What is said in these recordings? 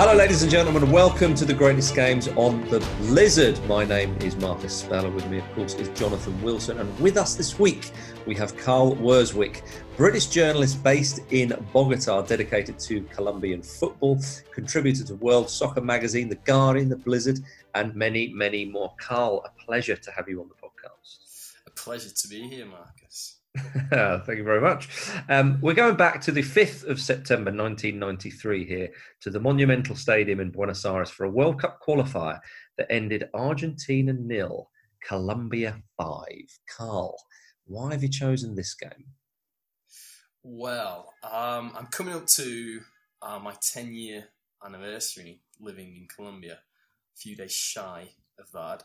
Hello, ladies and gentlemen. Welcome to the greatest games on the Blizzard. My name is Marcus Speller. With me, of course, is Jonathan Wilson. And with us this week, we have Carl Worswick, British journalist based in Bogota, dedicated to Colombian football, contributor to World Soccer Magazine, The Guardian, The Blizzard, and many, many more. Carl, a pleasure to have you on the podcast. A pleasure to be here, Marcus. Thank you very much. Um, we're going back to the 5th of September 1993 here to the Monumental Stadium in Buenos Aires for a World Cup qualifier that ended Argentina nil, Colombia 5. Carl, why have you chosen this game? Well, um, I'm coming up to uh, my 10 year anniversary living in Colombia, a few days shy of that.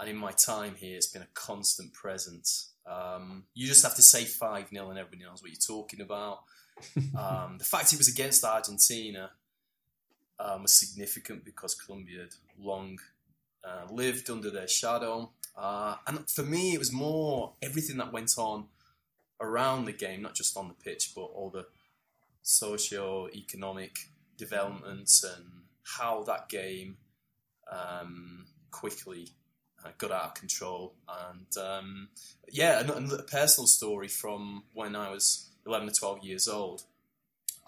And in my time here, it's been a constant presence um, you just have to say 5 0 and everybody knows what you're talking about. Um, the fact he was against Argentina um, was significant because Colombia had long uh, lived under their shadow. Uh, and for me, it was more everything that went on around the game, not just on the pitch, but all the socio-economic developments and how that game um, quickly uh, got out of control. And um, yeah, a personal story from when I was 11 or 12 years old.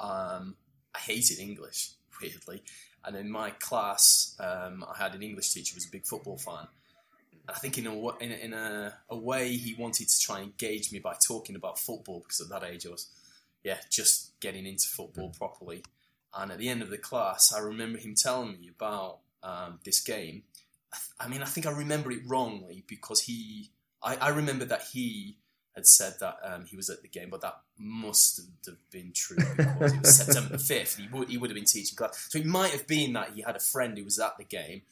Um, I hated English, weirdly. And in my class, um, I had an English teacher who was a big football fan. I think in a, in, a, in a, a, way he wanted to try and engage me by talking about football because at that age I was, yeah, just getting into football mm. properly. And at the end of the class, I remember him telling me about um, this game I mean, I think I remember it wrongly because he, I, I remember that he had said that um, he was at the game, but that must have been true because it was September 5th. He would, he would have been teaching class. So it might have been that he had a friend who was at the game.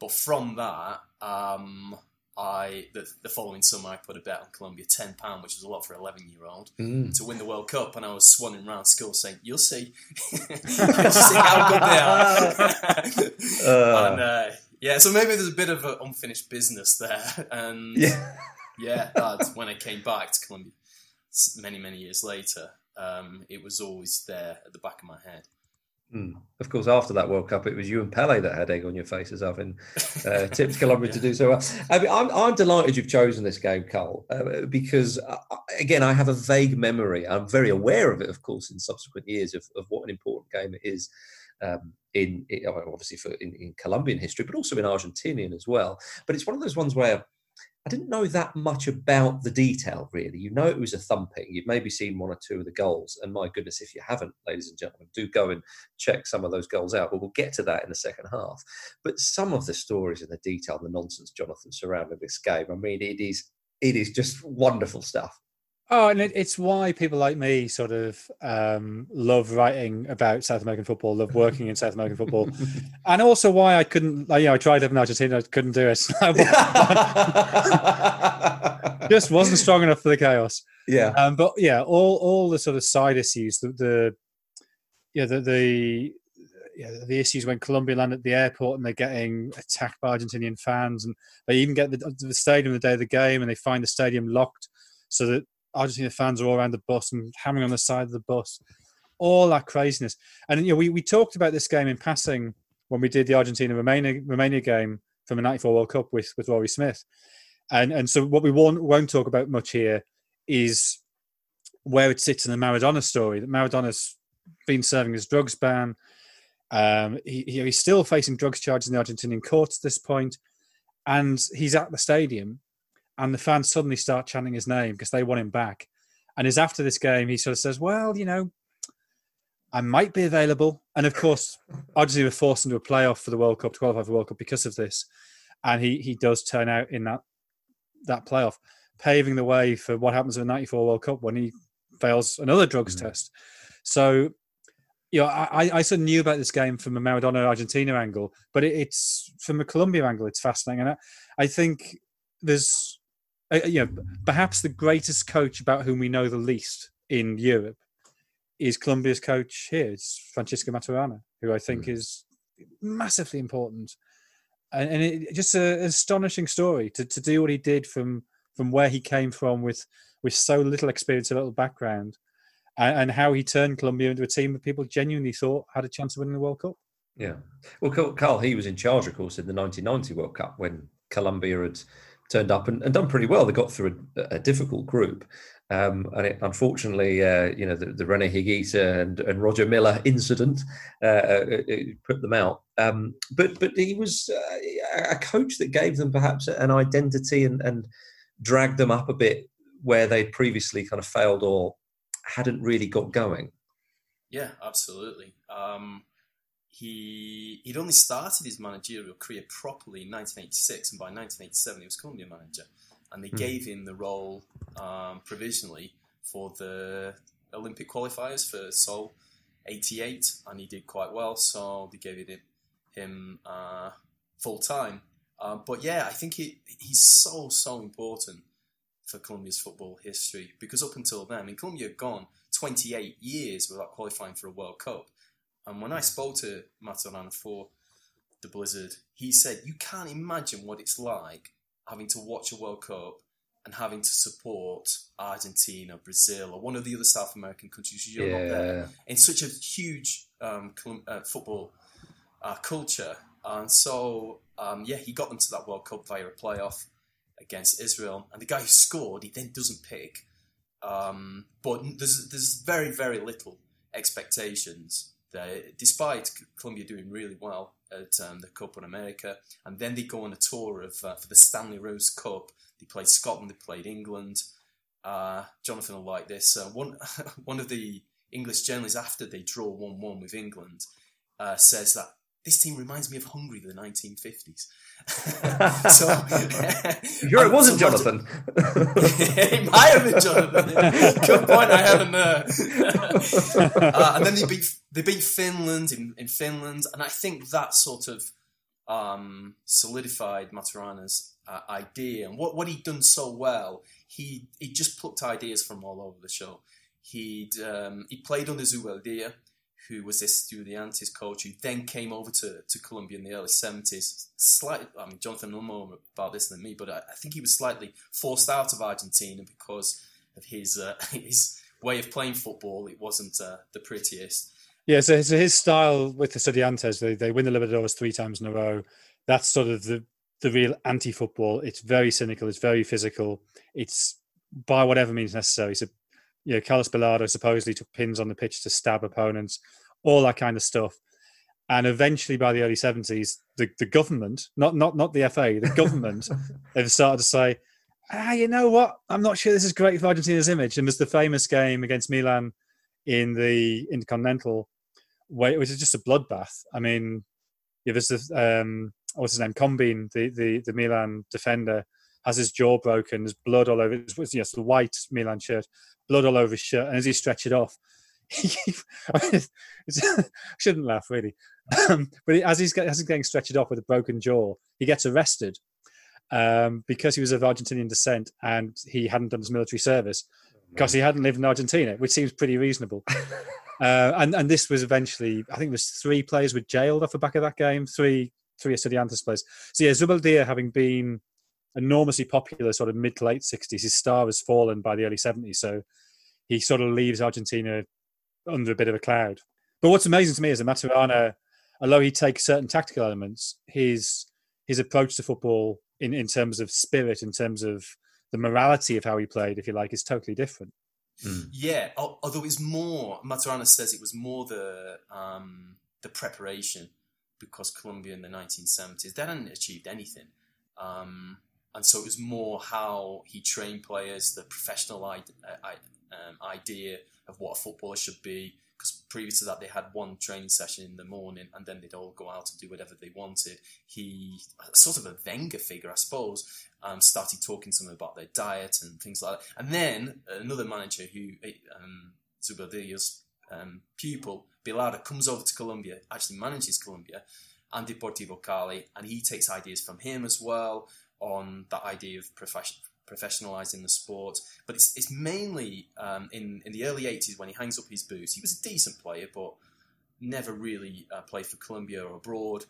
But from that, um, I the, the, following summer I put a bet on Colombia, ten pound, which was a lot for an eleven year old, mm. to win the World Cup, and I was swanning around school saying, "You'll see, you'll see how good they are." uh. and uh, yeah, so maybe there's a bit of unfinished business there, and yeah, yeah. But when I came back to Colombia many many years later, um, it was always there at the back of my head. Mm. Of course, after that World Cup, it was you and Pele that had egg on your faces, having uh, tipped Colombia yeah. to do so well. I mean, I'm, I'm delighted you've chosen this game, Carl, uh, because uh, again, I have a vague memory. I'm very aware of it, of course, in subsequent years of, of what an important game it is um, in, in, obviously for in, in, Colombian history, but also in Argentinian as well. But it's one of those ones where I didn't know that much about the detail really. You know, it was a thumping. You've maybe seen one or two of the goals, and my goodness, if you haven't, ladies and gentlemen, do go and check some of those goals out. But we'll get to that in the second half. But some of the stories and the detail, the nonsense, Jonathan, surrounding this game. I mean, it is it is just wonderful stuff. Oh, and it, it's why people like me sort of um, love writing about South American football, love working in South American football, and also why I couldn't. Like, you know, I tried living in Argentina, I couldn't do it. Just wasn't strong enough for the chaos. Yeah. Um, but yeah, all all the sort of side issues, the, the yeah, the the yeah, the issues when Colombia land at the airport and they're getting attacked by Argentinian fans, and they even get the, the stadium the day of the game, and they find the stadium locked so that Argentina fans are all around the bus and hammering on the side of the bus, all that craziness. And you know, we, we talked about this game in passing when we did the Argentina Romania Romania game from the '94 World Cup with with Rory Smith, and and so what we won't won't talk about much here is where it sits in the Maradona story. That Maradona's been serving his drugs ban. Um, he, he's still facing drugs charges in the Argentinian courts at this point, and he's at the stadium and the fans suddenly start chanting his name because they want him back. And as after this game, he sort of says, "Well, you know, I might be available." And of course, Argentina were forced into a playoff for the World Cup to qualify for the World Cup because of this. And he he does turn out in that that playoff, paving the way for what happens in the '94 World Cup when he fails another drugs mm-hmm. test. So, you know, I, I sort of knew about this game from a Maradona Argentina angle, but it, it's from a Colombia angle. It's fascinating, and I, I think there's uh, you know, perhaps the greatest coach about whom we know the least in Europe is Colombia's coach here. It's Francisco Maturana, who I think mm. is massively important. And, and it, just a, an astonishing story to, to do what he did from from where he came from with with so little experience, a little background, and, and how he turned Colombia into a team that people genuinely thought had a chance of winning the World Cup. Yeah. Well, Carl, he was in charge, of course, in the 1990 World Cup when Colombia had turned up and, and done pretty well. They got through a, a difficult group. Um, and it, unfortunately, uh, you know, the, the Rene Higuita and, and Roger Milla incident uh, uh put them out. Um, but but he was uh, a coach that gave them perhaps an identity and, and dragged them up a bit where they'd previously kind of failed or hadn't really got going. Yeah, absolutely. Um, he he'd only started his managerial career properly in 1986, and by 1987 he was Colombia manager, and they mm. gave him the role um, provisionally for the Olympic qualifiers for Seoul 88, and he did quite well, so they gave it him uh, full time. Uh, but yeah, I think he, he's so so important for Colombia's football history because up until then, I mean, Colombia had gone 28 years without qualifying for a World Cup. And when I spoke to Maturana for the Blizzard, he said, You can't imagine what it's like having to watch a World Cup and having to support Argentina, Brazil, or one of the other South American countries you're yeah. not there in such a huge um, uh, football uh, culture. And so, um, yeah, he got them to that World Cup via a playoff against Israel. And the guy who scored, he then doesn't pick. Um, but there's there's very very little expectations despite Colombia doing really well at um, the Copa America, and then they go on a tour of uh, for the Stanley Rous Cup. They played Scotland, they played England. Uh, Jonathan will like this. Uh, one one of the English journalists after they draw one one with England uh, says that this team reminds me of Hungary, the 1950s. so, sure, it wasn't Jonathan. it might have been Jonathan. Good point. I haven't. Uh, uh, and then they beat they beat Finland in, in Finland, and I think that sort of um, solidified Maturana's uh, idea. And what what he'd done so well, he he just plucked ideas from all over the show. He'd um, he played under Zubeldia who was this Estudiantes coach, who then came over to, to Colombia in the early 70s. Slightly, I mean, Jonathan will more about this than me, but I, I, think he was slightly forced out of Argentina because of his uh, his way of playing football. It wasn't uh, the prettiest. Yeah, so, so his style with the Estudiantes, they, they win the Libertadores three times in a row. That's sort of the, the real anti football. It's very cynical, it's very physical. It's by whatever means necessary. So you know, Carlos Bilardo supposedly took pins on the pitch to stab opponents, all that kind of stuff. And eventually, by the early seventies, the, the government, not not not the FA, the government, have started to say, ah, you know what? I'm not sure this is great for Argentina's image. And there's the famous game against Milan in the Intercontinental, where it was just a bloodbath. I mean, yeah, there's the um, what's his name, Combin, the the the Milan defender, has his jaw broken. There's blood all over. It's, yes, the white Milan shirt blood all over his shirt, and as he stretched it off, I shouldn't laugh really, um, but as he's, as he's getting stretched off with a broken jaw, he gets arrested um, because he was of Argentinian descent and he hadn't done his military service because he hadn't lived in Argentina, which seems pretty reasonable. uh, and and this was eventually, I think, it was three players were jailed off the back of that game. Three three Estudiantes players. So yeah, Zubeldia having been enormously popular sort of mid to late 60s. His star has fallen by the early 70s. So he sort of leaves Argentina under a bit of a cloud. But what's amazing to me is that Maturana, although he takes certain tactical elements, his his approach to football in, in terms of spirit, in terms of the morality of how he played, if you like, is totally different. Mm. Yeah, although it's more, Maturana says it was more the um, the preparation because Colombia in the 1970s, they hadn't achieved anything. Um, and so it was more how he trained players, the professional uh, um, idea of what a footballer should be. Because previous to that, they had one training session in the morning, and then they'd all go out and do whatever they wanted. He, sort of a Wenger figure, I suppose, um, started talking to them about their diet and things like that. And then another manager who, um, Zubeldia's um, pupil, Bilardo, comes over to Colombia, actually manages Colombia, and Deportivo Cali, and he takes ideas from him as well on that idea of profession, professionalizing the sport. But it's, it's mainly um, in, in the early 80s when he hangs up his boots. He was a decent player, but never really uh, played for Colombia or abroad.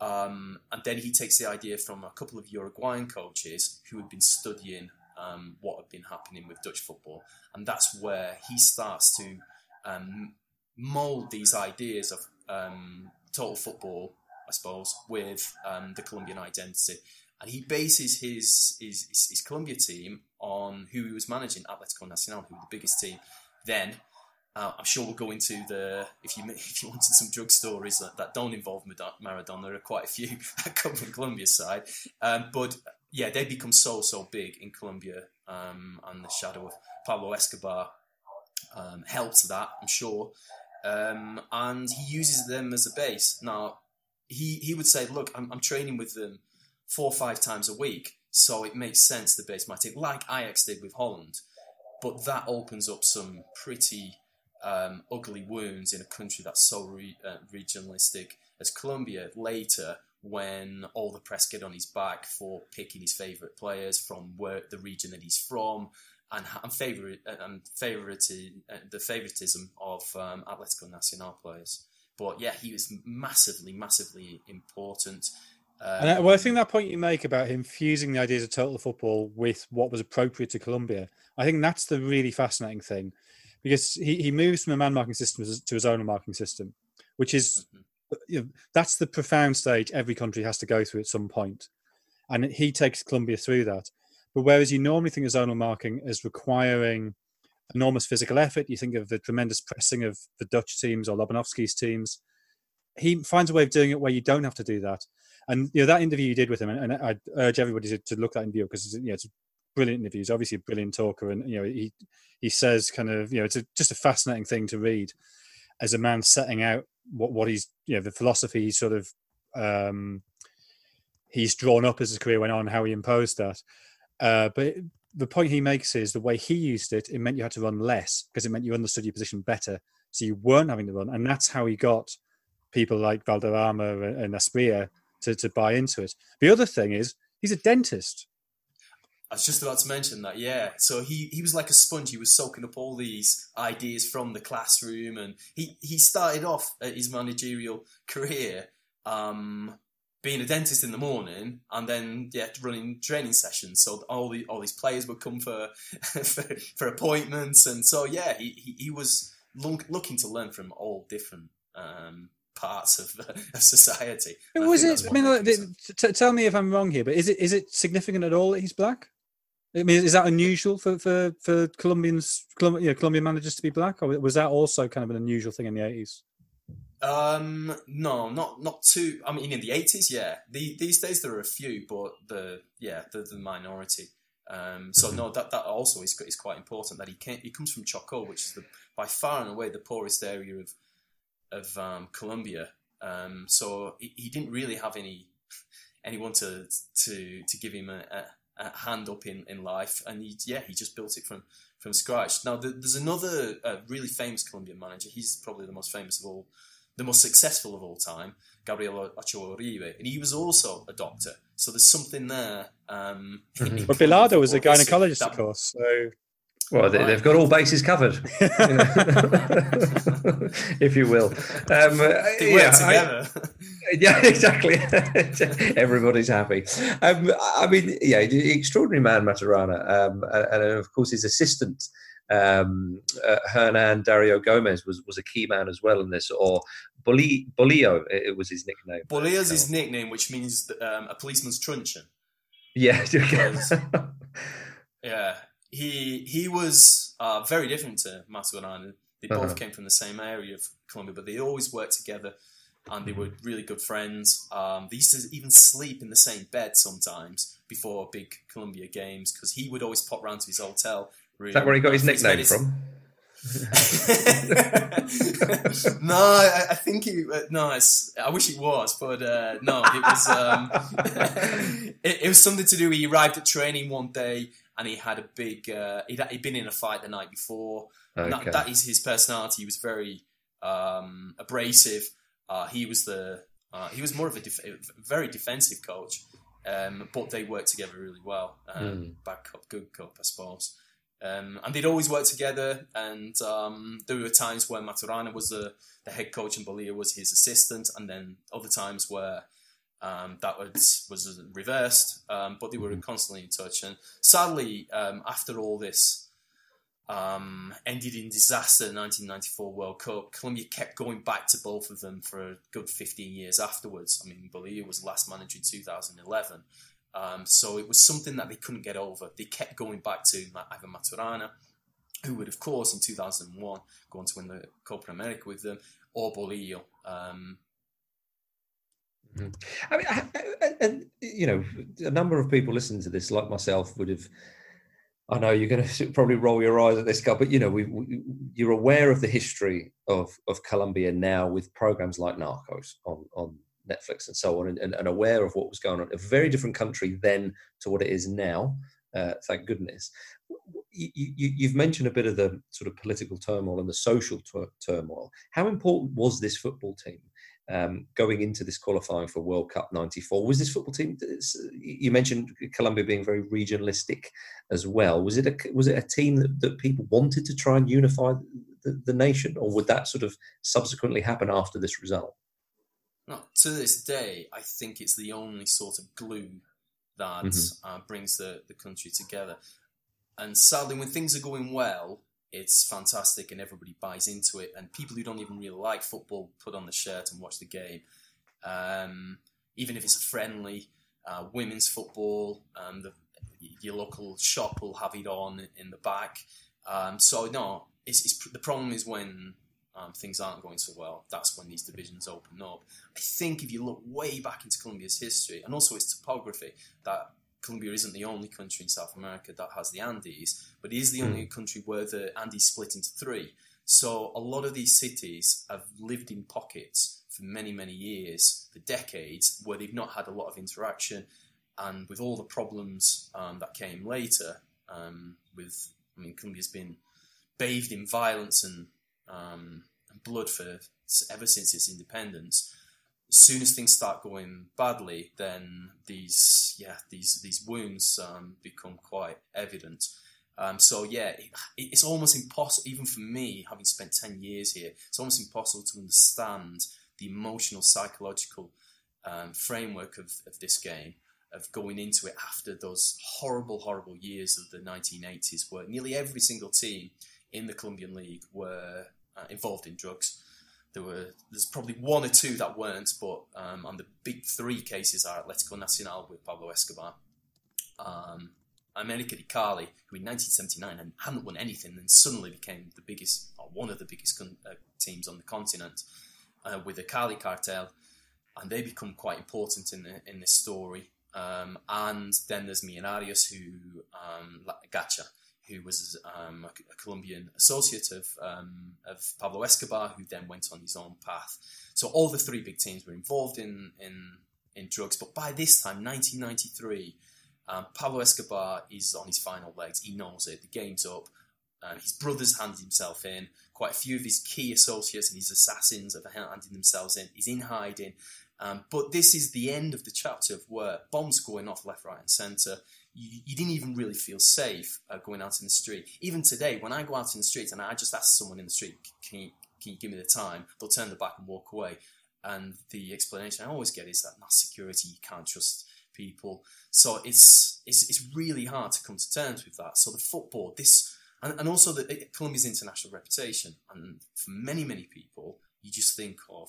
Um, and then he takes the idea from a couple of Uruguayan coaches who had been studying um, what had been happening with Dutch football. And that's where he starts to um, mold these ideas of um, total football, I suppose, with um, the Colombian identity. And he bases his, his, his, Colombia team on who he was managing, Atletico Nacional, who were the biggest team then. Uh, I'm sure we'll go into the if you if you wanted some drug stories that, that don't involve Maradona. There are quite a few that come from Colombia's side, um, but yeah, they become so so big in Colombia, um, and the shadow of Pablo Escobar um, helps that, I'm sure. Um, and he uses them as a base. Now, he he would say, "Look, I'm, I'm training with them four or five times a week, so it makes sense to base team like Ajax did with Holland." But that opens up some pretty um, ugly wounds in a country that's so re- uh, regionalistic as Colombia later when all the press get on his back for picking his favourite players from where the region that he's from and, and favorite and favorite uh, the favoritism of um, Atletico Nacional players. But yeah, he was massively, massively important. Um, and, well, I think that point you make about him fusing the ideas of total football with what was appropriate to Colombia, I think that's the really fascinating thing because he, he moves from a man marking system to a zonal marking system, which is mm-hmm. you know, that's the profound stage every country has to go through at some point, and he takes Colombia through that. But whereas you normally think of zonal marking as requiring enormous physical effort, you think of the tremendous pressing of the Dutch teams or Lobanovsky's teams. He finds a way of doing it where you don't have to do that. And you know that interview you did with him, and, and I urge everybody to, to look at that interview because you know, it's a brilliant interview. He's obviously a brilliant talker, and you know he he says kind of you know it's a, just a fascinating thing to read as a man setting out what what he's you know the philosophy he's sort of um, he's drawn up as his career went on, how he imposed that. Uh, but the point he makes is the way he used it, it meant you had to run less because it meant you understood your position better, so you weren't having to run, and that's how he got people like Valderrama and Asprilla to, to buy into it. The other thing is he's a dentist. I was just about to mention that, yeah. So he, he was like a sponge. He was soaking up all these ideas from the classroom, and he, he started off his managerial career um, being a dentist in the morning, and then yeah, running training sessions. So all the all these players would come for for, for appointments, and so yeah, he he, he was looking to learn from all different um, parts of, of society. Was it? I mean, like, t- tell me if I'm wrong here, but is it is it significant at all that he's black? I mean, is that unusual for for for Colombians, Colombian, you know, Colombian managers to be black, or was that also kind of an unusual thing in the eighties? Um, no, not not too. I mean, in the eighties, yeah. The, these days there are a few, but the yeah, the, the minority. Um, so no, that that also is is quite important that he came, he comes from Chocó, which is the by far and away the poorest area of of um, Colombia. Um, so he, he, didn't really have any anyone to to to give him a, a uh, hand up in, in life, and he, yeah, he just built it from from scratch. Now, the, there's another uh, really famous Colombian manager. He's probably the most famous of all, the most successful of all time, Gabriel Ochoa Uribe, and he was also a doctor. So there's something there. Um, mm-hmm. But Bilardo was a gynecologist, that, of course. So well, they, have got all bases covered, if you will. Um, work yeah, together. I, yeah, exactly. Everybody's happy. Um, I mean, yeah, extraordinary man, Maturana, um, and, of course his assistant. Um, uh, Hernan Dario Gomez was, was a key man as well in this, or Bolio, Bolillo it was his nickname. Bolillo's his nickname, which means um, a policeman's truncheon. Yeah, yeah, he he was uh, very different to Maturana. They both uh-huh. came from the same area of Colombia, but they always worked together and they were really good friends. Um, they used to even sleep in the same bed sometimes before big Colombia games because he would always pop round to his hotel room. Is that where he got his nickname from? no, I, I, think he. Uh, no, I wish it was, but uh, no, it was. Um, it, it, was something to do. He arrived at training one day and he had a big. Uh, he'd, he'd been in a fight the night before. Okay. That, that is his personality. He was very um, abrasive. Uh, he was the. Uh, he was more of a def- very defensive coach, um, but they worked together really well. Um, mm. Bad cup, good cup, I suppose. Um, and they'd always work together. And um, there were times where Maturana was the, the head coach and Bolillo was his assistant, and then other times where um, that was was reversed, um, but they were hmm. constantly in touch. And sadly, um, after all this um, ended in disaster 1994 World Cup. Colombia kept going back to both of them for a good 15 years afterwards. I mean, Bolillo was last manager in 2011. Um, so it was something that they couldn't get over. They kept going back to Ivan Maturana, who would, of course, in 2001 go on to win the Copa America with them, or Bolillo. Um, mm-hmm. I mean, and you know, a number of people listening to this, like myself, would have I know you're going to probably roll your eyes at this guy, but you know, we, we, you're aware of the history of of Colombia now with programs like Narcos on on Netflix and so on, and, and, and aware of what was going on. A very different country then to what it is now. Uh, thank goodness. You, you, have mentioned a bit of the sort of political turmoil and the social turmoil. How important was this football team um, going into this qualifying for World Cup '94. Was this football team? You mentioned Colombia being very regionalistic as well. Was it a was it a team that, that people wanted to try and unify the, the nation, or would that sort of subsequently happen after this result? No, to this day, I think it's the only sort of glue that mm-hmm. uh, brings the, the country together. And sadly, when things are going well, it's fantastic and everybody buys into it. And people who don't even really like football put on the shirt and watch the game. Um, even if it's a friendly uh, women's football, um, the, your local shop will have it on in the back. Um, so no, it's, it's, the problem is when um, things aren't going so well. That's when these divisions open up. I think if you look way back into Colombia's history and also its topography, that Colombia isn't the only country in South America that has the Andes, but it is the only country where the Andes split into three. So a lot of these cities have lived in pockets for many, many years, for decades, where they've not had a lot of interaction. And with all the problems um, that came later, um, with I mean, Colombia's been bathed in violence and, um, and blood for ever since its independence as soon as things start going badly, then these yeah these these wounds um, become quite evident. Um, so yeah, it, it's almost impossible, even for me, having spent ten years here, it's almost impossible to understand the emotional, psychological um, framework of, of this game, of going into it after those horrible, horrible years of the 1980s, where nearly every single team in the Colombian League were uh, involved in drugs. There were there's probably one or two that weren't, but um, and the big three cases are Atletico Nacional with Pablo Escobar, um, America de Cali, who in 1979 hadn't won anything, and suddenly became the biggest or one of the biggest con- uh, teams on the continent uh, with the Cali cartel, and they become quite important in the, in this story. Um, and then there's Millonarios, who um, Gacha, who was um, a, Colombian associate of, um, of Pablo Escobar, who then went on his own path. So all the three big teams were involved in in, in drugs. But by this time, 1993, um, Pablo Escobar is on his final legs. He knows it. The game's up. Um, his brothers handed himself in. Quite a few of his key associates and his assassins have handed themselves in. He's in hiding. Um, but this is the end of the chapter of where bombs going off left, right, and centre you, you didn't even really feel safe uh, going out in the street. Even today, when I go out in the street and I just ask someone in the street, can you, can you give me the time? They'll turn the back and walk away. And the explanation I always get is that not security, you can't trust people. So it's, it's, it's really hard to come to terms with that. So the football, this, and, and also the Colombia's international reputation. And for many, many people, you just think of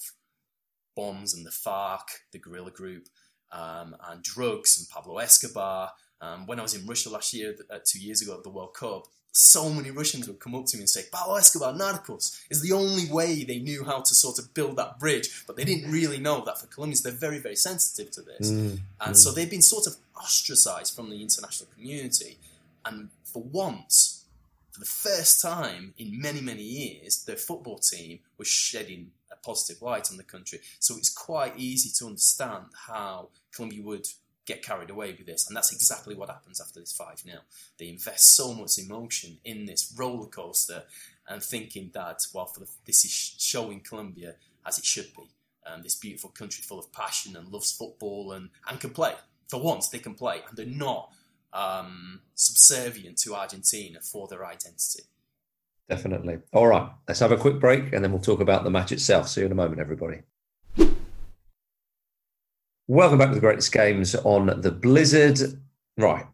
bombs and the FARC, the guerrilla group, um, and drugs and Pablo Escobar um, when I was in Russia last year, uh, two years ago at the World Cup, so many Russians would come up to me and say, Pablo Escobar, Narcos is the only way they knew how to sort of build that bridge. But they didn't really know that for Colombians, they're very, very sensitive to this. Mm, and mm. so they've been sort of ostracized from the international community. And for once, for the first time in many, many years, their football team was shedding a positive light on the country. So it's quite easy to understand how Colombia would get carried away with this. And that's exactly what happens after this 5 0. They invest so much emotion in this roller coaster and thinking that, well, the, this is showing Colombia as it should be. Um, this beautiful country full of passion and loves football and, and can play. For once, they can play and they're not um, subservient to Argentina for their identity. Definitely. All right, let's have a quick break and then we'll talk about the match itself. See you in a moment, everybody. Welcome back to the Greatest Games on the Blizzard. Right,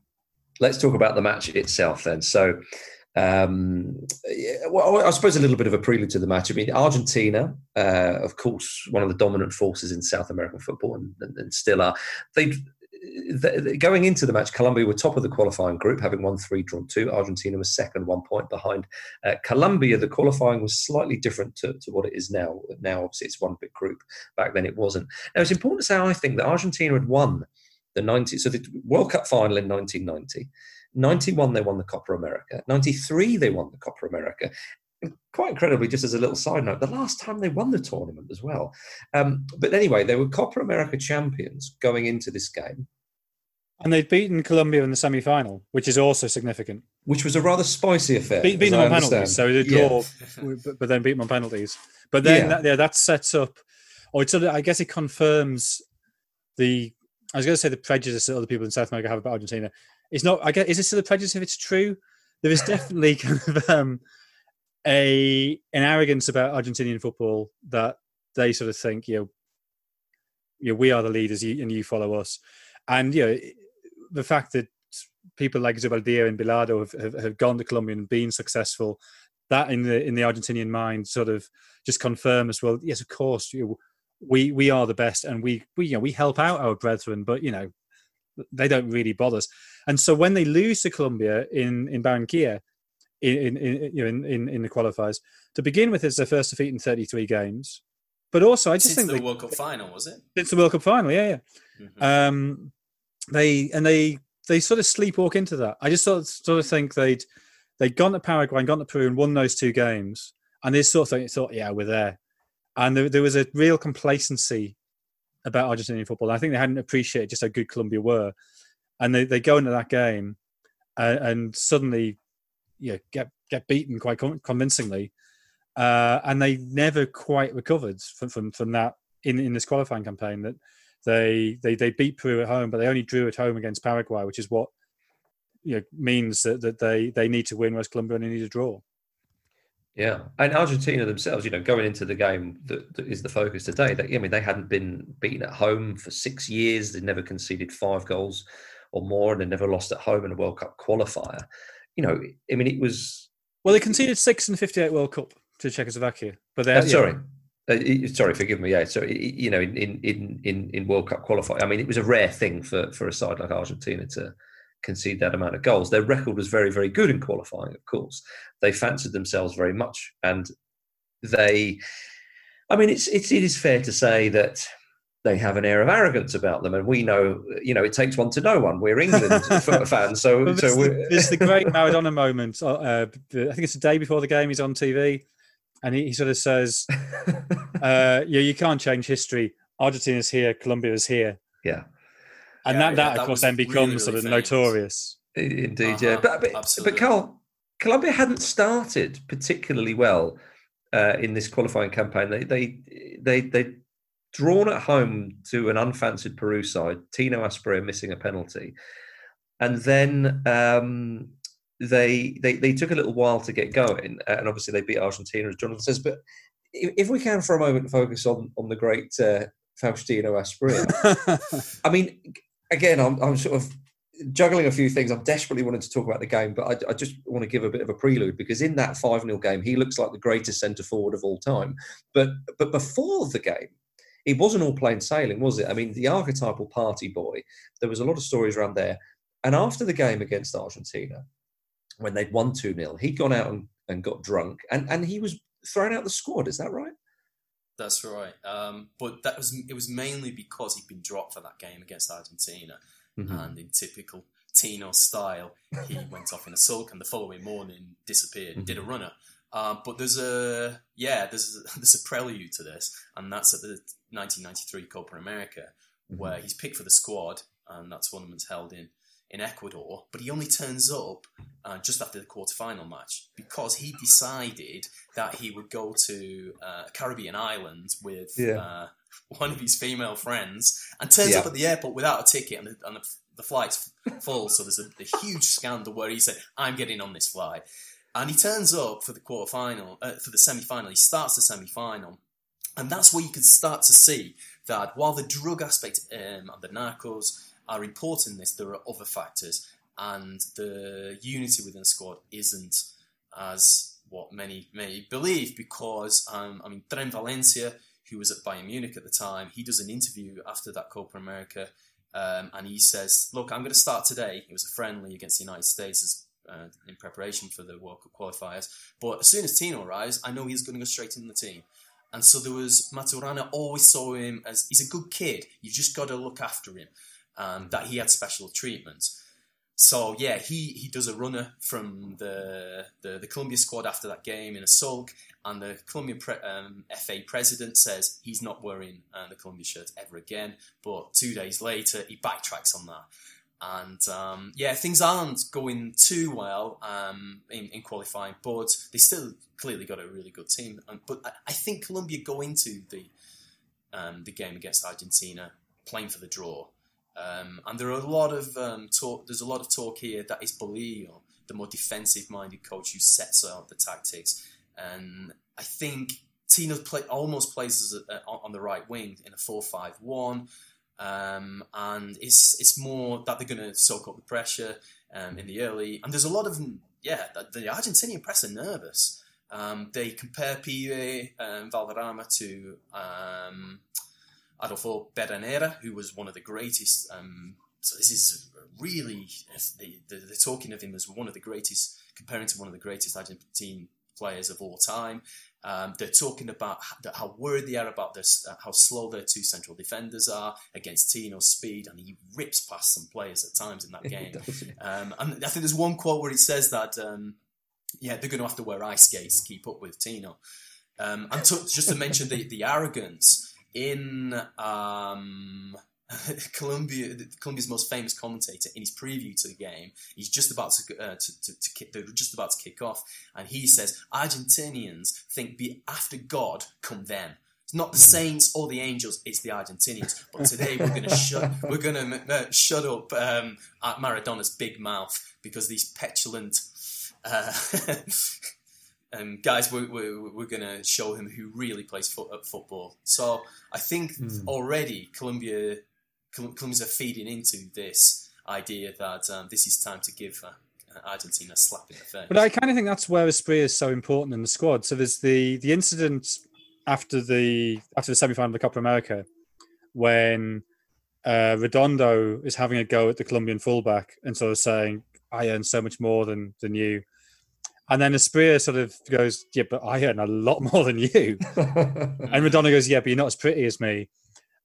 let's talk about the match itself then. So, Um, well, I suppose a little bit of a prelude to the match. I mean, Argentina, uh, of course, one of the dominant forces in South American football, and, and, and still are. They going into the match, Colombia were top of the qualifying group, having won three, drawn two. Argentina was second, one point behind. Uh, Colombia, the qualifying was slightly different to, to what it is now. Now, obviously, it's one big group. Back then, it wasn't. Now, it's important to say, I think, that Argentina had won the 90, so the World Cup final in 1990. 91, they won the Copa America. 93, they won the Copa America quite incredibly, just as a little side note, the last time they won the tournament as well. Um, but anyway, they were Copa America champions going into this game. And they'd beaten Colombia in the semi final, which is also significant. Which was a rather spicy affair. Be- beat them on penalties, so they draw, yeah. but then beat them on penalties. But then, yeah. That, yeah, that sets up, or it's sort of, I guess it confirms the, I was going to say the prejudice that other people in South America have about Argentina. It's not, I guess, is it still a prejudice if it's true? There is definitely kind of, um, a an arrogance about Argentinian football that they sort of think, you know, you know, we are the leaders and you follow us. And you know, the fact that people like Zubeldia and Bilardo have, have, have, gone to Colombia and been successful, that in the in the Argentinian mind sort of just confirms, well, yes, of course, you know, we we are the best and we we you know we help out our brethren, but you know they don't really bother us. And so when they lose to Colombia in in Barranquilla, in in you know in, in, in the qualifiers. To begin with, it's their first defeat in 33 games. But also, I just since think the they, World Cup final was it? Since the World Cup final, yeah, yeah. Mm-hmm. Um, they and they they sort of sleepwalk into that. I just sort of, sort of think they'd they'd gone to Paraguay and gone to Peru and won those two games, and they sort of thought, yeah, we're there. And there, there was a real complacency about Argentinian football. I think they hadn't appreciated just how good Colombia were, and they, they go into that game, uh, and suddenly you know, get get beaten quite convincingly, uh, and they never quite recovered from from, from that in, in this qualifying campaign. That they, they they beat Peru at home, but they only drew at home against Paraguay, which is what you know means that, that they they need to win, whereas Colombia only need a draw. Yeah, and Argentina themselves, you know, going into the game that, that is the focus today. That I mean, they hadn't been beaten at home for six years. They never conceded five goals or more, and they never lost at home in a World Cup qualifier you know, I mean, it was. Well, they conceded six in the 58 World Cup to Czechoslovakia. But they uh, sorry. Uh, sorry, forgive me. Yeah, so you know, in in in in World Cup qualifying, I mean, it was a rare thing for for a side like Argentina to concede that amount of goals. Their record was very very good in qualifying. Of course, they fancied themselves very much, and they. I mean, it's it's it is fair to say that they have an air of arrogance about them, and we know, you know, it takes one to know one. We're England fans, so well, so we're... it's the great Maradona moment. Uh, uh, I think it's the day before the game. He's on TV, and he, he sort of says, uh, "Yeah, you can't change history. Argentina's here, Colombia is here." Yeah, and yeah, that, that, of course, then becomes really, really sort of famous. notorious. Indeed, uh-huh. yeah, but but, but Carl, Colombia hadn't started particularly well uh, in this qualifying campaign. They they they they drawn at home to an unfancied Peru side, Tino Asprilla missing a penalty. And then um, they, they they took a little while to get going, and obviously they beat Argentina, as Jonathan says. But if, if we can, for a moment, focus on on the great uh, Faustino Asprilla. I mean, again, I'm, I'm sort of juggling a few things. I'm desperately wanting to talk about the game, but I, I, just want to give a bit of a prelude because in that 5 0 game, he looks like the greatest centre forward of all time. But but before the game, it wasn't all plain sailing, was it? I mean, the archetypal party boy, there was a lot of stories around there. And after the game against Argentina, when they'd won 2 0, he'd gone out and, and got drunk and, and he was thrown out the squad. Is that right? That's right. Um, but that was it was mainly because he'd been dropped for that game against Argentina. Mm-hmm. And in typical Tino style, he went off in a sulk and the following morning disappeared, mm-hmm. did a runner. Um, but there's a yeah, there's a, there's a prelude to this, and that's at the 1993 Copa America, mm-hmm. where he's picked for the squad, and that tournament's held in in Ecuador. But he only turns up uh, just after the quarterfinal match because he decided that he would go to uh, Caribbean island with yeah. uh, one of his female friends, and turns yeah. up at the airport without a ticket, and the, and the, the flight's full. so there's a, a huge scandal where he said, "I'm getting on this flight." And he turns up for the quarter final, uh, for the semi final. He starts the semi final. And that's where you can start to see that while the drug aspect um, and the narcos are important in this, there are other factors. And the unity within the squad isn't as what many may believe, because um, I mean, Tren Valencia, who was at Bayern Munich at the time, he does an interview after that Copa America, um, and he says, "Look, I'm going to start today. It was a friendly against the United States uh, in preparation for the World Cup qualifiers. But as soon as Tino arrives, I know he's going to go straight in the team." And so there was Maturana always saw him as he's a good kid. You've just got to look after him. Um, that he had special treatment. So yeah, he, he does a runner from the, the, the Colombia squad after that game in a sulk, and the Colombian pre, um, FA president says he's not wearing uh, the Colombia shirt ever again. But two days later, he backtracks on that, and um, yeah, things aren't going too well um, in, in, qualifying, but they still clearly got a really good team. but I, I, think Colombia go into the um, the game against Argentina playing for the draw. Um, and there are a lot of um, talk. There's a lot of talk here that is Bolillo, the more defensive-minded coach who sets out the tactics. And I think Tino play, almost plays a, on the right wing in a four-five-one, um, and it's it's more that they're going to soak up the pressure um, in the early. And there's a lot of yeah, the Argentinian press are nervous. Um, they compare Pibe and Valderrama to um, Adolfo Pedernera, who was one of the greatest. Um, so this is really they, they're talking of him as one of the greatest, comparing to one of the greatest Argentine players of all time. Um, they're talking about how worried they are about this, uh, how slow their two central defenders are against Tino's speed, and he rips past some players at times in that game. um, and I think there's one quote where he says that, um, yeah, they're going to have to wear ice skates to keep up with Tino. Um, and to, just to mention the, the arrogance, in um, Colombia, Colombia's most famous commentator, in his preview to the game, he's just about to, uh, to, to, to kick, they're just about to kick off, and he says Argentinians think be after God come them. It's not the hmm. Saints or the Angels; it's the Argentinians. But today we're going to shut we're going to uh, shut up um, Maradona's big mouth because these petulant. Uh, um, guys, we're, we're, we're going to show him who really plays foot, football. So I think mm. already Colombia, Colombians are feeding into this idea that um, this is time to give uh, Argentina a slap in the face. But I kind of think that's where Asprilla is so important in the squad. So there's the the incident after the after the semi final of the Copa America when uh, Redondo is having a go at the Colombian fullback and sort of saying, "I earn so much more than than you." And then Asprilla sort of goes, Yeah, but I earn a lot more than you. and Madonna goes, Yeah, but you're not as pretty as me.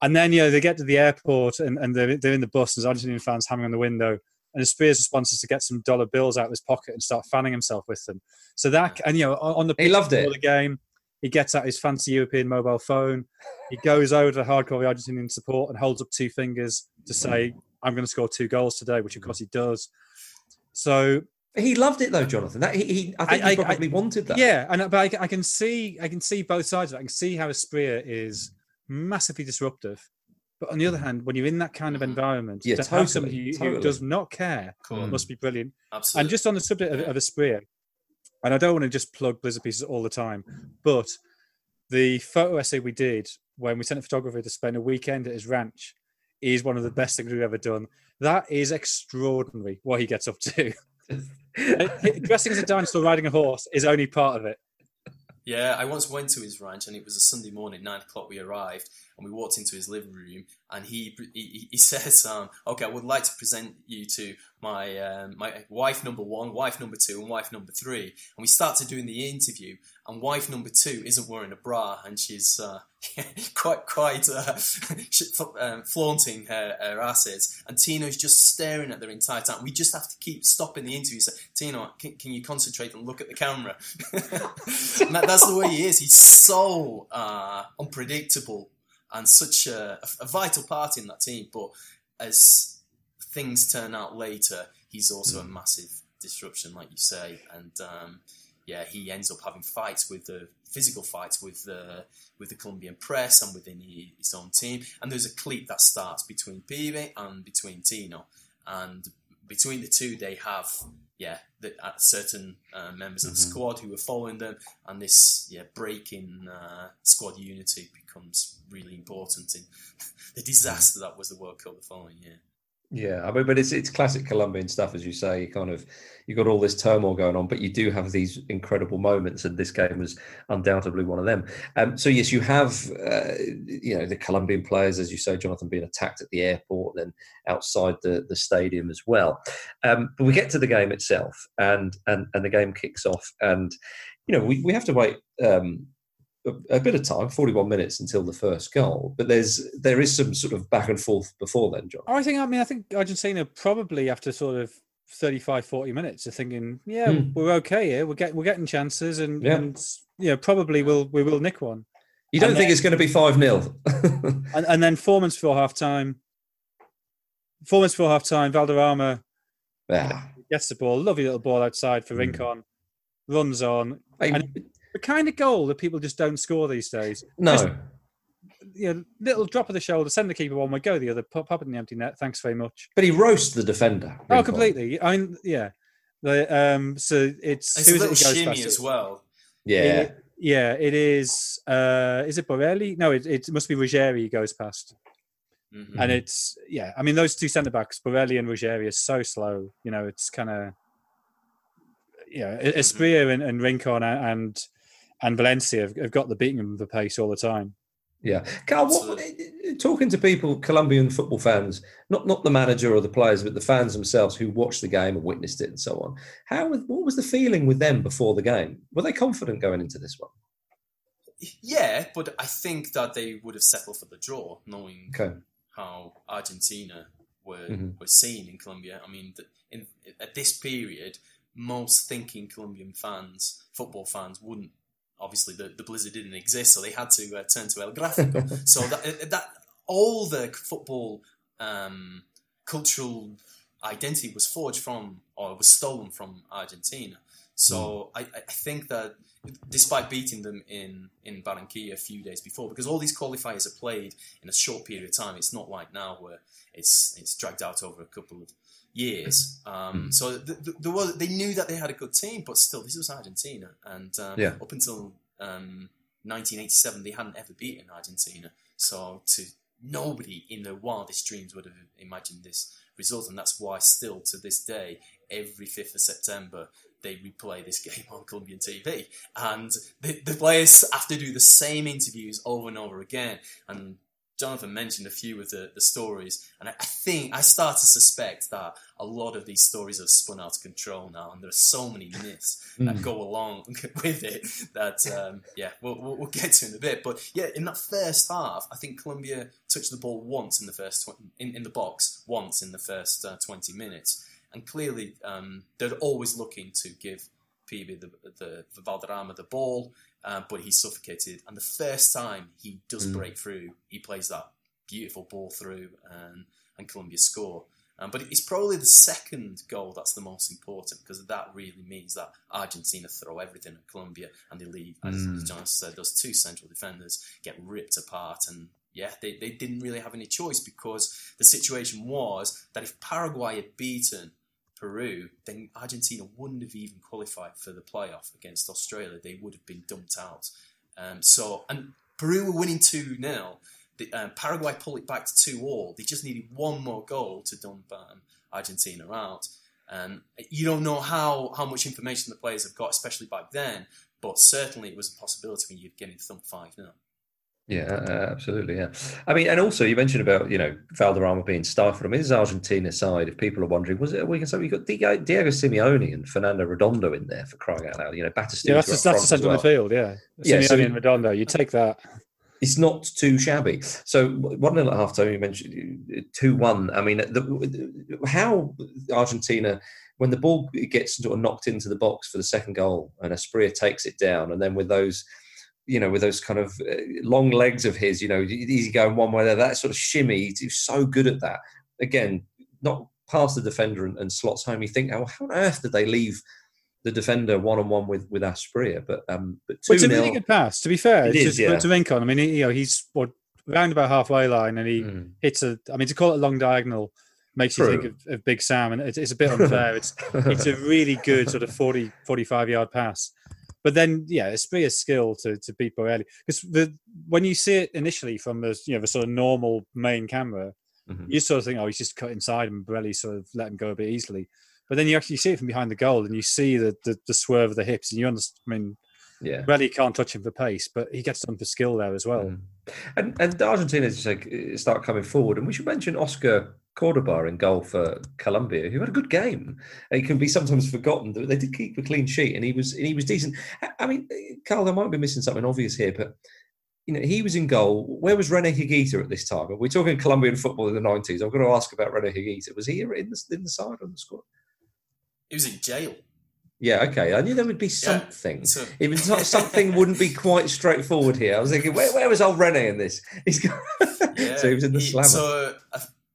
And then, you know, they get to the airport and, and they're, they're in the bus, and there's Argentinian fans hammering on the window. And Asprilla's response is to get some dollar bills out of his pocket and start fanning himself with them. So that, and, you know, on the, he loved it. the game, he gets out his fancy European mobile phone. He goes over to hardcore Argentinian support and holds up two fingers to say, I'm going to score two goals today, which of course he does. So he loved it though, Jonathan. That he, he I think I, he probably I, wanted that. Yeah, and but I, I, can see I can see both sides of it. I can see how Asprilla is massively disruptive, but on the other mm-hmm. hand, when you're in that kind of mm-hmm. environment, yeah, to totally, have somebody totally. who does not care cool. must be brilliant. Absolutely. And just on the subject of, of Asprilla, and I don't want to just plug Blizzard pieces all the time, but the photo essay we did when we sent a photographer to spend a weekend at his ranch is one of the best things we've ever done. That is extraordinary what he gets up to. Dressing as a dinosaur riding a horse is only part of it. Yeah, I once went to his ranch and it was a Sunday morning, nine o'clock. We arrived and we walked into his living room and he he, he says, um, "Okay, I would like to present you to my um, my wife number one, wife number two, and wife number three. And we started doing the interview, and wife number two isn't wearing a bra, and she's uh, quite quite uh, um, flaunting her, her, assets. And Tino's just staring at the entire time. We just have to keep stopping the interview. So, Tino, can, can you concentrate and look at the camera? that, that's the way he is. He's so uh, unpredictable and such a, a vital part in that team. But as things turn out later, he's also a mm. massive disruption, like you say, and um, yeah, he ends up having fights with the physical fights with the with the Colombian press and within his own team. And there's a clique that starts between Pibe and between Tino, and between the two, they have yeah the, uh, certain uh, members of the mm-hmm. squad who are following them, and this yeah break in uh, squad unity becomes really important in the disaster that was the World Cup the following year. Yeah, I mean, but it's it's classic Colombian stuff, as you say. You Kind of, you got all this turmoil going on, but you do have these incredible moments, and this game was undoubtedly one of them. Um, so yes, you have, uh, you know, the Colombian players, as you say, Jonathan, being attacked at the airport, then outside the the stadium as well. Um, but we get to the game itself, and and and the game kicks off, and you know, we we have to wait. Um, a, bit of time, 41 minutes until the first goal. But there's there is some sort of back and forth before then, John. I think I mean I think Argentina probably after sort of 35, 40 minutes are thinking, yeah, hmm. we're okay here. We're getting we're getting chances and, yeah. and you know, probably we'll we will nick one. You don't and think then, it's going to be 5 0? and, and then four minutes before half time. Four minutes before half time, Valderrama yeah. gets the ball, lovely little ball outside for hmm. Rincon, runs on. I, and the kind of goal that people just don't score these days. No. Just, you know, little drop of the shoulder, send the keeper one way, go the other, pop, pop it in the empty net. Thanks very much. But he roasts the defender. Oh, completely. I mean, yeah. The, um, so it's, it's a little shimmy as well. Yeah. It, yeah, it is. Uh, is it Borelli? No, it, it must be Ruggeri he goes past. Mm-hmm. And it's yeah, I mean those two centre backs, Borelli and Ruggeri, are so slow. You know, it's kind of yeah, Asprilla mm-hmm. and, and Rincon and and Valencia have, have got the beating of the pace all the time. Yeah, Carl. What, talking to people, Colombian football fans, not not the manager or the players, but the fans themselves who watched the game and witnessed it and so on. How what was the feeling with them before the game? Were they confident going into this one? Yeah, but I think that they would have settled for the draw, knowing okay. how Argentina were mm-hmm. were seen in Colombia. I mean, in, at this period, most thinking Colombian fans, football fans, wouldn't obviously the, the blizzard didn't exist, so they had to uh, turn to El Gráfico. so that, uh, that all the football um, cultural identity was forged from or was stolen from Argentina. So mm. I, I, think that despite beating them in, in Barranquilla a few days before, because all these qualifiers are played in a short period of time, it's not like now where it's it's dragged out over a couple of years. Um, mm. So th- th- there was, they knew that they had a good team, but still, this was Argentina, and um, yeah. up until um, 1987, they hadn't ever beaten Argentina. So to nobody in their wildest dreams would have imagined this result, and that's why still to this day, every 5th of September, they replay this game on Colombian TV, and the, the players have to do the same interviews over and over again, and Jonathan mentioned a few of the, the stories, and I, I, think I start to suspect that a lot of these stories have spun out of control now, and there are so many myths that hmm. go along with it that, um, yeah, we'll, we'll, we'll, get to in a bit. But yeah, in that first half, I think Colombia touched the ball once in the first tw- in, in the box once in the first uh, twenty minutes, and clearly um, they're always looking to give Pibe the, the, the Valderrama the ball uh, but he's suffocated. And the first time he does mm. break through, he plays that beautiful ball through, and and Colombia score. Um, but it's probably the second goal that's the most important because that really means that Argentina throw everything at Colombia and they leave. As, mm. John said, those two central defenders get ripped apart and yeah, they, they didn't really have any choice because the situation was that if Paraguay had beaten Peru, then Argentina wouldn't have even qualified for the playoff against Australia. They would have been dumped out. Um, so, and Peru were winning 2 0. Um, Paraguay pulled it back to 2 all. They just needed one more goal to dump um, Argentina out. And you don't know how, how much information the players have got, especially back then, but certainly it was a possibility when you're getting thumped 5 0. Yeah, uh, uh, absolutely. Yeah, I mean, and also you mentioned about you know Valderrama being stifled. I mean, this is Argentina side. If people are wondering, was it? We can say we got Diego, Diego Simeone and Fernando Redondo in there for crying out loud. You know. Yeah, that's, the, that's the centre well. of the field. Yeah, yeah Simeone so, and Redondo. You take that. It's not too shabby. So one nil at half time. You mentioned uh, two one. I mean, the, how Argentina when the ball gets sort of knocked into the box for the second goal and Asprilla takes it down, and then with those you know, with those kind of uh, long legs of his, you know, easy going one way there, that sort of shimmy. He's so good at that. Again, not past the defender and, and slots home. You think, oh, how on earth did they leave the defender one on one with with Asprilla? But um, but two well, it's a really good pass. To be fair, it is, yeah. to Rincon. I mean, he, you know, he's what round about halfway line, and he mm. hits a. I mean, to call it a long diagonal makes True. you think of, of, Big Sam, and it's, it's a bit unfair. it's it's a really good sort of 40, 45 yard pass. But then, yeah, it's pretty a skill to, to beat Borelli because the when you see it initially from the you know the sort of normal main camera, Mhm. you sort of think, oh, he's just cut inside and Borelli sort of let him go a bit easily. But then you actually see it from behind the goal and you see the, the, the swerve of the hips and you understand, I mean, Yeah. Borelli can't touch him for pace, but he gets done for skill there as well. Mm. And and Argentina as you say, start coming forward, and we should mention Oscar Cordoba in goal for Colombia, who had a good game. It can be sometimes forgotten that they did keep a clean sheet, and he was and he was decent. I- mean, Carl, I might be missing something obvious here, but you know, he was in goal. Where was Rene Higuita at this time? We're talking Colombian football in the nineties. I've got to ask about Rene Higuita. Was he in the in the side on the squad? He was in jail. Yeah, okay. I knew there would be something. So Even something wouldn't be quite straightforward here. I was thinking, where, where was old Rene in this? He's got... Yeah, so he was in the he- slammer. So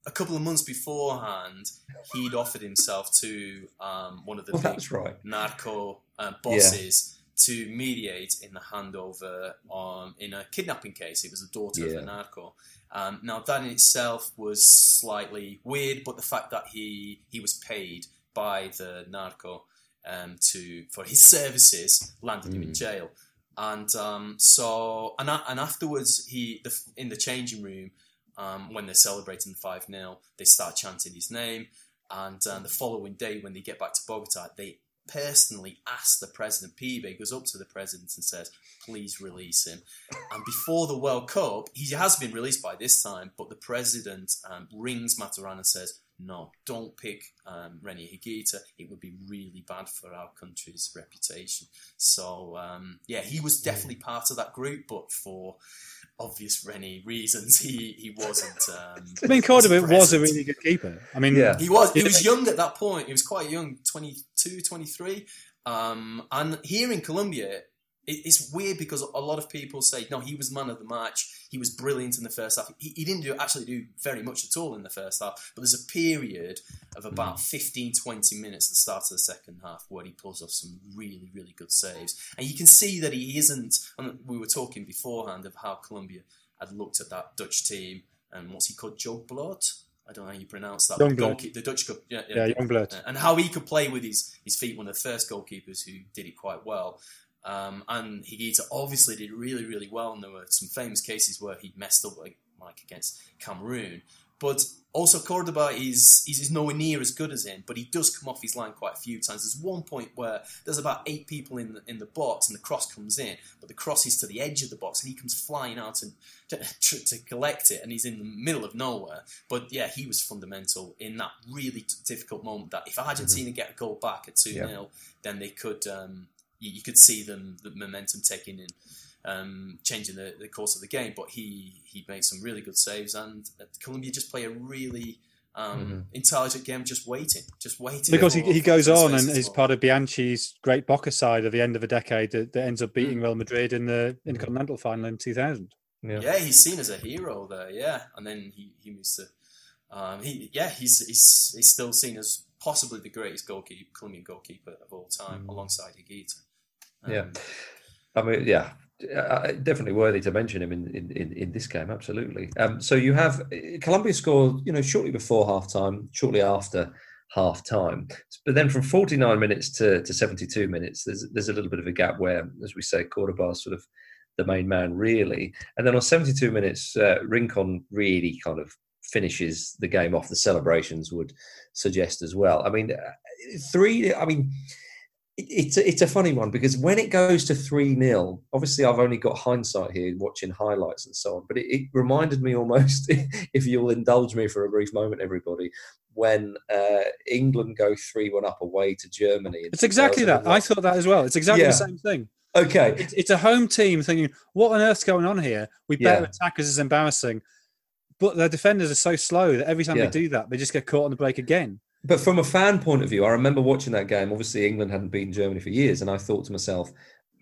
a couple of months beforehand, he'd offered himself to um, one of the well, big right. narco uh, bosses to mediate in the handover um, in a kidnapping case. It was the daughter Yeah. of a narco. Um, now that in itself was slightly weird, but the fact that he he was paid by the narco um, to for his services landed him in Mm. jail. And um, so, and, and afterwards, he the, in the changing room um, when they're celebrating five 0 they start chanting his name. And um, the following day, when they get back to Bogota, they personally ask the president. Pibe goes up to the president and says, "Please release him." And before the World Cup, he has been released by this time, but the president um, rings Maturana and says, "No, don't pick um, Rene Higuita. It would be really bad for our country's reputation." So um, yeah, he was definitely part of that group, but for obvious Rennie reasons, he he wasn't. Um, I mean, Cordoba wasn't was a really good keeper. I mean, Yeah. He was. He was young at that point. He was quite young, 22, 23. Um, and here in Colombia, it, it's weird because a lot of people say, no, he was man of the match. He was brilliant in the first half. He, he didn't do actually do very much at all in the first half. But there's a period of about hmm. 15, 20 minutes at the start of the second half where he pulls off some really, really good saves. And you can see that he isn't. And we were talking beforehand of how Colombia had looked at that Dutch team. And what's he called? Joe Blot? I don't know how you pronounce that. Goalkeeper, the Dutch goal, yeah, yeah, Jongbloed. and how he could play with his, his feet, one of the first goalkeepers who did it quite well. Um, and Higuita obviously did really, really well, and there were some famous cases where he messed up, like, like against Cameroon. But also Cordoba is, is is nowhere near as good as him, but he does come off his line quite a few times. There's one point where there's about eight people in the, in the box, and the cross comes in, but the cross is to the edge of the box, and he comes flying out and to, to, to collect it, and he's in the middle of nowhere. But yeah, he was fundamental in that really difficult moment. That if Argentina get a goal back at two 0 Yeah. then they could um, you, you could see them the momentum taking in. Um, changing the, the course of the game, but he he made some really good saves, and uh, Colombia just play a really um, intelligent game, just waiting, just waiting. Because he, he goes on and to is score. part of Bianchi's great Boca side at the end of a decade that, that ends up beating Real Madrid in the Intercontinental final in 2000. Yeah. Yeah, he's seen as a hero there. Yeah, and then he, he moves to, um, he yeah, he's, he's he's still seen as possibly the greatest goalkeeper, Colombian goalkeeper of all time, Mm. alongside Higuita. Yeah. I mean, yeah, uh, definitely worthy to mention him in, in, in, in this game. Absolutely. Um, so you have uh, Colombia scored, you know, shortly before half time, shortly after half time. But then from 49 minutes to, to 72 minutes, there's there's a little bit of a gap where, as we say, Cordoba is sort of the main man, really. And then on 72 minutes, uh, Rincon really kind of finishes the game off. The celebrations would suggest as well. I mean, uh, three, I mean, it- it's a, it's a funny one because when it goes to 3 0, obviously I've only got hindsight here watching highlights and so on, but it, it reminded me almost, if you'll indulge me for a brief moment, everybody, when uh, England go 3 1 up away to Germany. It's exactly that. I thought that as well. It's exactly Yeah. the same thing. Okay. It's, it's a home team thinking, what on earth's going on here? We better Yeah. attack because it's embarrassing. But their defenders are so slow that every time Yeah. they do that, they just get caught on the break again. But from a fan point of view, I remember watching that game. Obviously, England hadn't beaten Germany for years, and I thought to myself,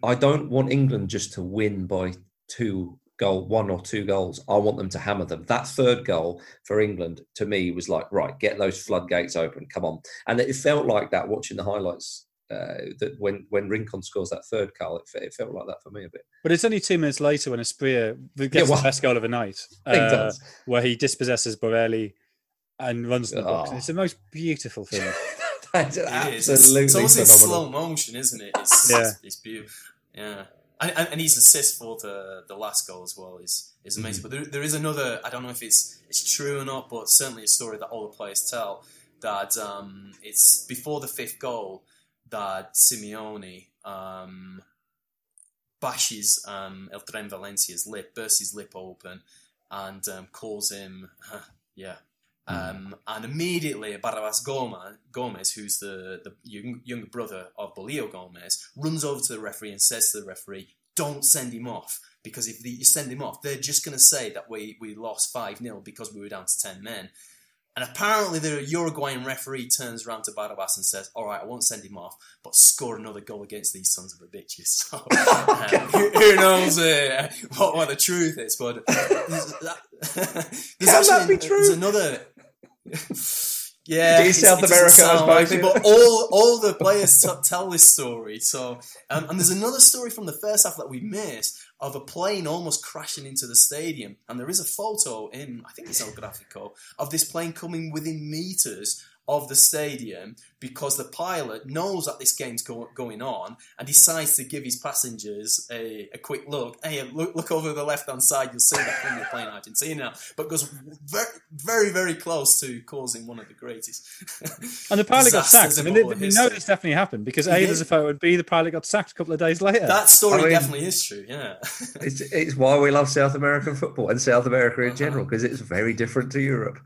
I don't want England just to win by two goal, one or two goals. I want them to hammer them. That third goal for England to me was like, right, get those floodgates open. Come on, and it felt like that watching the highlights. Uh, that when when Rincon scores that third goal, it, it felt like that for me a bit. But it's only two minutes later when Asprilla gets well, the best goal of the night, uh, where he dispossesses Borelli and runs to the box. Oh. It's the most beautiful thing. That's It is. It's, absolutely it's almost in slow motion, isn't it? It's, Yeah. it's, it's beautiful. Yeah. and, and, and his assist for the the last goal as well is is amazing. Mm-hmm. But there, there is another. I don't know if it's it's true or not, but certainly a story that all the players tell that um, it's before the fifth goal that Simeone um, bashes um, El Tren Valencia's lip, bursts his lip open, and um, calls him, yeah. Um, and immediately, Barrabas Gomez, Gomez who's the, the young, younger brother of Bolillo Gomez, runs over to the referee and says to the referee, Don't send him off. Because if you send him off, they're just going to say that we, we lost 5 0 because we were down to 10 men. And apparently, the Uruguayan referee turns around to Barrabas and says, "All right, I won't send him off, but score another goal against these sons of a bitches." So, uh, who, who, knows uh, what, what the truth is? But there's, that, there's Can that be true? There's another. Yeah, is South America, I sound like it, but all all the players t- tell this story. So, um, and there's another story from the first half that we missed of a plane almost crashing into the stadium, and there is a photo in I think it's El Grafico of this plane coming within meters of the stadium because the pilot knows that this game's go- going on and decides to give his passengers a, a quick look. Hey, look, look over the left hand side, you'll see that Colombia playing Argentina, now. but goes very, very, very close to causing one of the greatest. And the pilot got sacked. I mean, football we know this definitely happened because He A, did. there's a photo, and B, the pilot got sacked a couple of days later. That story I mean- definitely is true. Yeah, It's, it's why we love South American football and South America in general because it's very different to Europe.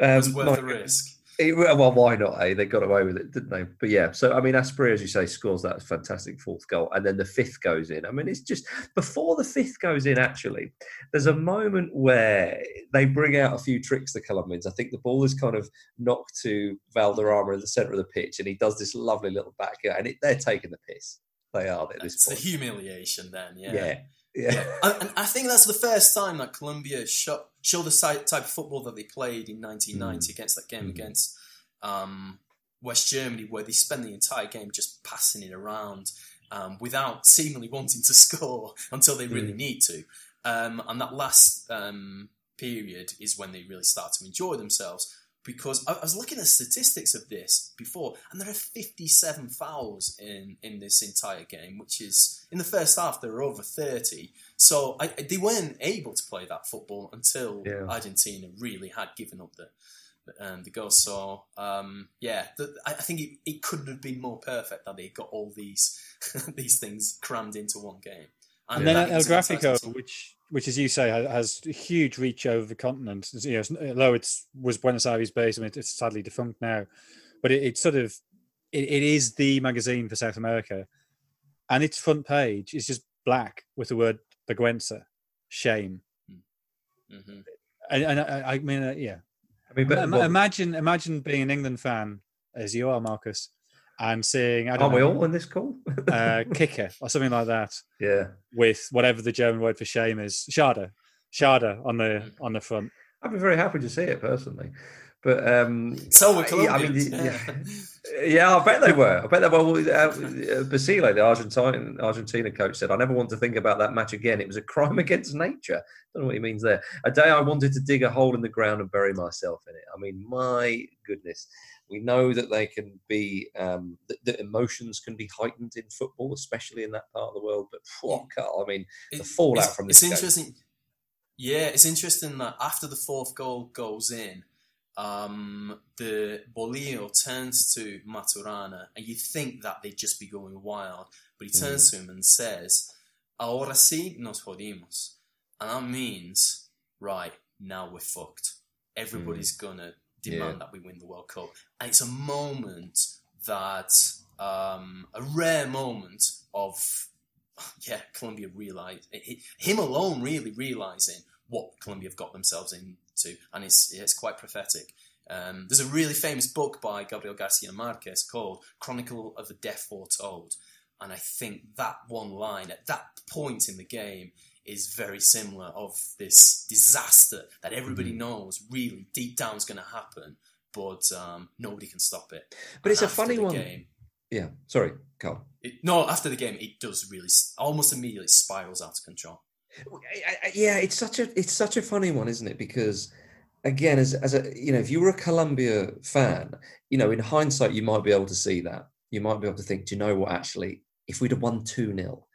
Um, it's worth my- the risk. It, well, why not? Eh? They got away with it, didn't they? But yeah, so I mean, Asprilla, as you say, scores that fantastic fourth goal, and then the fifth goes in. I mean, it's just before the fifth goes in. Actually, there's a moment where they bring out a few tricks. The Colombians. I think the ball is kind of knocked to Valderrama in the centre of the pitch, and he does this lovely little back, and it, they're taking the piss. They are at this It's point. humiliation then. Yeah. Yeah, yeah. and, I think that's the first time that Colombia show, show the type of football that they played in 1990 against that game Mm. against um, West Germany, where they spend the entire game just passing it around um, without seemingly wanting to score until they really Mm. need to. Um, and that last um, period is when they really start to enjoy themselves. Because I, I was looking at statistics of this before, and there are 57 fouls in, in this entire game, which is in the first half there were over 30. So I, they weren't able to play that football until Yeah. Argentina really had given up the the, um, the goal. So um, yeah, the, I I think it, it couldn't have been more perfect that they got all these these things crammed into one game. And then El is an exciting Grafico, which, which as you say, has a huge reach over the continent. You know, it's- although it was Buenos Aires based, I mean, it's sadly defunct now, but it, it's sort of it, it is the magazine for South America, and its front page is just black with the word Vergüenza, shame. Mhm. And, and I, I mean, uh, yeah, I mean, but Im- well, imagine imagine being an England fan as you are, Marcus, and seeing I don't aren't we all on this call? uh, kicker or something like that yeah. with whatever the German word for shame is, Schade, Schade on the Mm. on the front. I'd be very happy to see it personally. But um, So were yeah, I mean, yeah, yeah. yeah, I bet they were. I bet they were. Uh, Basile, the Argentine Argentina coach, said, "I never want to think about that match again. It was a crime against nature." don't know what he means there. A day I wanted to dig a hole in the ground and bury myself in it. I mean, my goodness. We know that they can be, um, that, that emotions can be heightened in football, especially in that part of the world. But what, Carl, I mean, the It- fallout it's, from it's this game. interesting. Yeah, it's interesting that after the fourth goal goes in, um, the Bolillo turns to Maturana, and you think that they'd just be going wild, but he Mm. turns to him and says, "Ahora sí nos jodimos," and that means, right now we're fucked. Everybody's gonna demand. Yeah. that we win the World Cup, and it's a moment that um, a rare moment of yeah, Colombia realized him alone really realizing what Colombia have got themselves into, and it's it's quite prophetic. Um, there's a really famous book by Gabriel Garcia Marquez called Chronicle of the Death Foretold, and I think that one line at that point in the game is very similar of this disaster that everybody Mhm. knows really deep down is going to happen, but um, nobody can stop it. But it's a funny one. Game, Yeah, sorry, Carl. it, no, after the game, it does really almost immediately spirals out of control. I- I- yeah, it's such a it's such a funny one, isn't it? Because again, as as a you know, if you were a Colombia fan, you know, in hindsight, you might be able to see that. You might be able to think, do you know what? Actually, if we'd have won two 0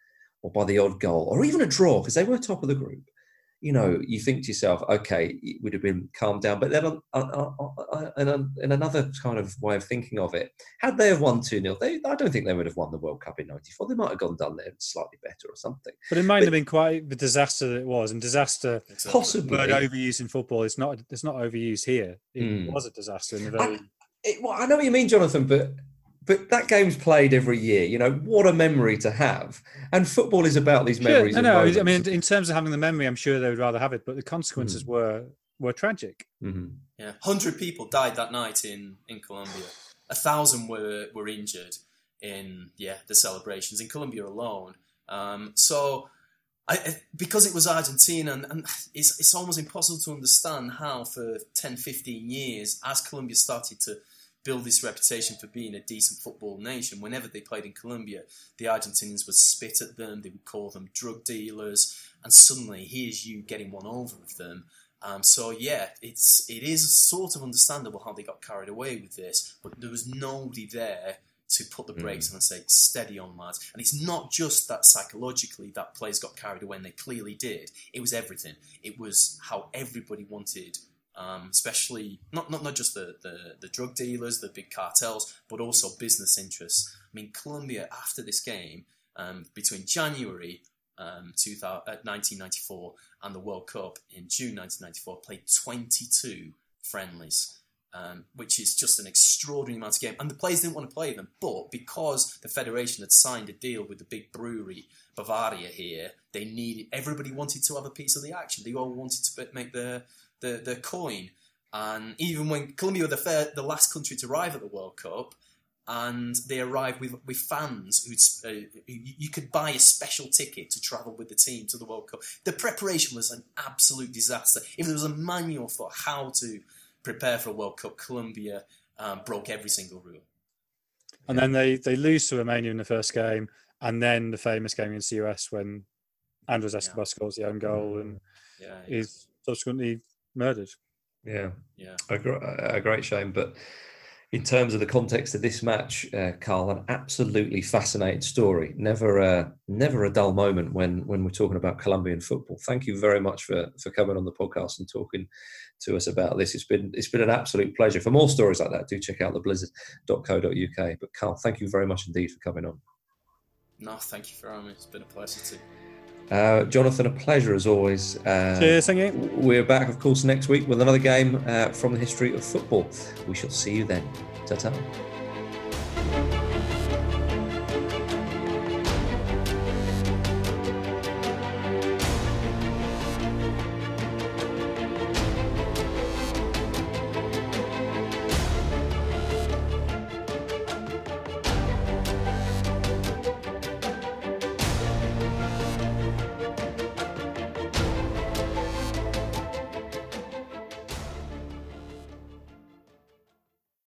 or by the odd goal, or even a draw, because they were top of the group, you know, you think to yourself, okay, it would have been calmed down. But then, on, on, on, in, in, another kind of way of thinking of it, had they have won 2 0, I don't think they would have won the World Cup in 94. They might have gone down there slightly better or something. But it might but, have been quite the disaster that it was. And disaster, possibly. Word overused in football, it's not, it's not overused here. It mm. was a disaster in the very. I, it, well, I know what you mean, Jonathan, but but that game's played every year. You know what a memory to have, and football is about these memories. Sure, no, no. I mean, in terms of having the memory, I'm sure they would rather have it, but the consequences mm. were were tragic. Mm-hmm. Yeah, hundred people died that night in in Colombia. A thousand were were injured in yeah the celebrations in Colombia alone. Um, so. I, because it was Argentina, and, and it's, it's almost impossible to understand how, for 10, 15 years, as Colombia started to build this reputation for being a decent football nation. Whenever they played in Colombia, the Argentinians would spit at them, they would call them drug dealers, and suddenly here's you getting one over with them. Um, so yeah, it's it is sort of understandable how they got carried away with this, but there was nobody there to put the brakes mm. on and say, steady on, lads. And it's not just that psychologically that players got carried away, and they clearly did. It was everything. It was how everybody wanted um, especially not, not, not just the, the, the, drug dealers, the big cartels, but also business interests. I mean, Colombia, after this game, um, between January um, 2000, uh, 1994 and the World Cup in June 1994, played 22 friendlies. Um, which is just an extraordinary amount of game. And the players didn't want to play them, but because the federation had signed a deal with the big brewery Bavaria here, they needed everybody wanted to have a piece of the action. They all wanted to make their the, the coin. And even when Colombia were the, fair, the last country to arrive at the World Cup, and they arrived with, with fans who uh, you could buy a special ticket to travel with the team to the World Cup. The preparation was an absolute disaster. If there was a manual for how to prepare for a World Cup, Colombia um, broke every single rule. And then they, they lose to Romania in the first game, and then the famous game against the US when Andres Escobar yeah. scores the own goal and yeah, is subsequently murdered. Yeah, yeah, a, a, great shame. But in terms of the context of this match, uh, Carl, an absolutely fascinating story. Never, uh, never a dull moment when when we're talking about Colombian football. Thank you very much for for coming on the podcast and talking to us about this. It's been it's been an absolute pleasure. For more stories like that, do check out the blizzard.co.uk. But Carl, thank you very much indeed for coming on. No, thank you for having me. It's been a pleasure too. Uh, Jonathan, a pleasure as always. Uh, Cheers, thank you. We're back, of course, next week with another game uh, from the history of football. We shall see you then. Ta ta.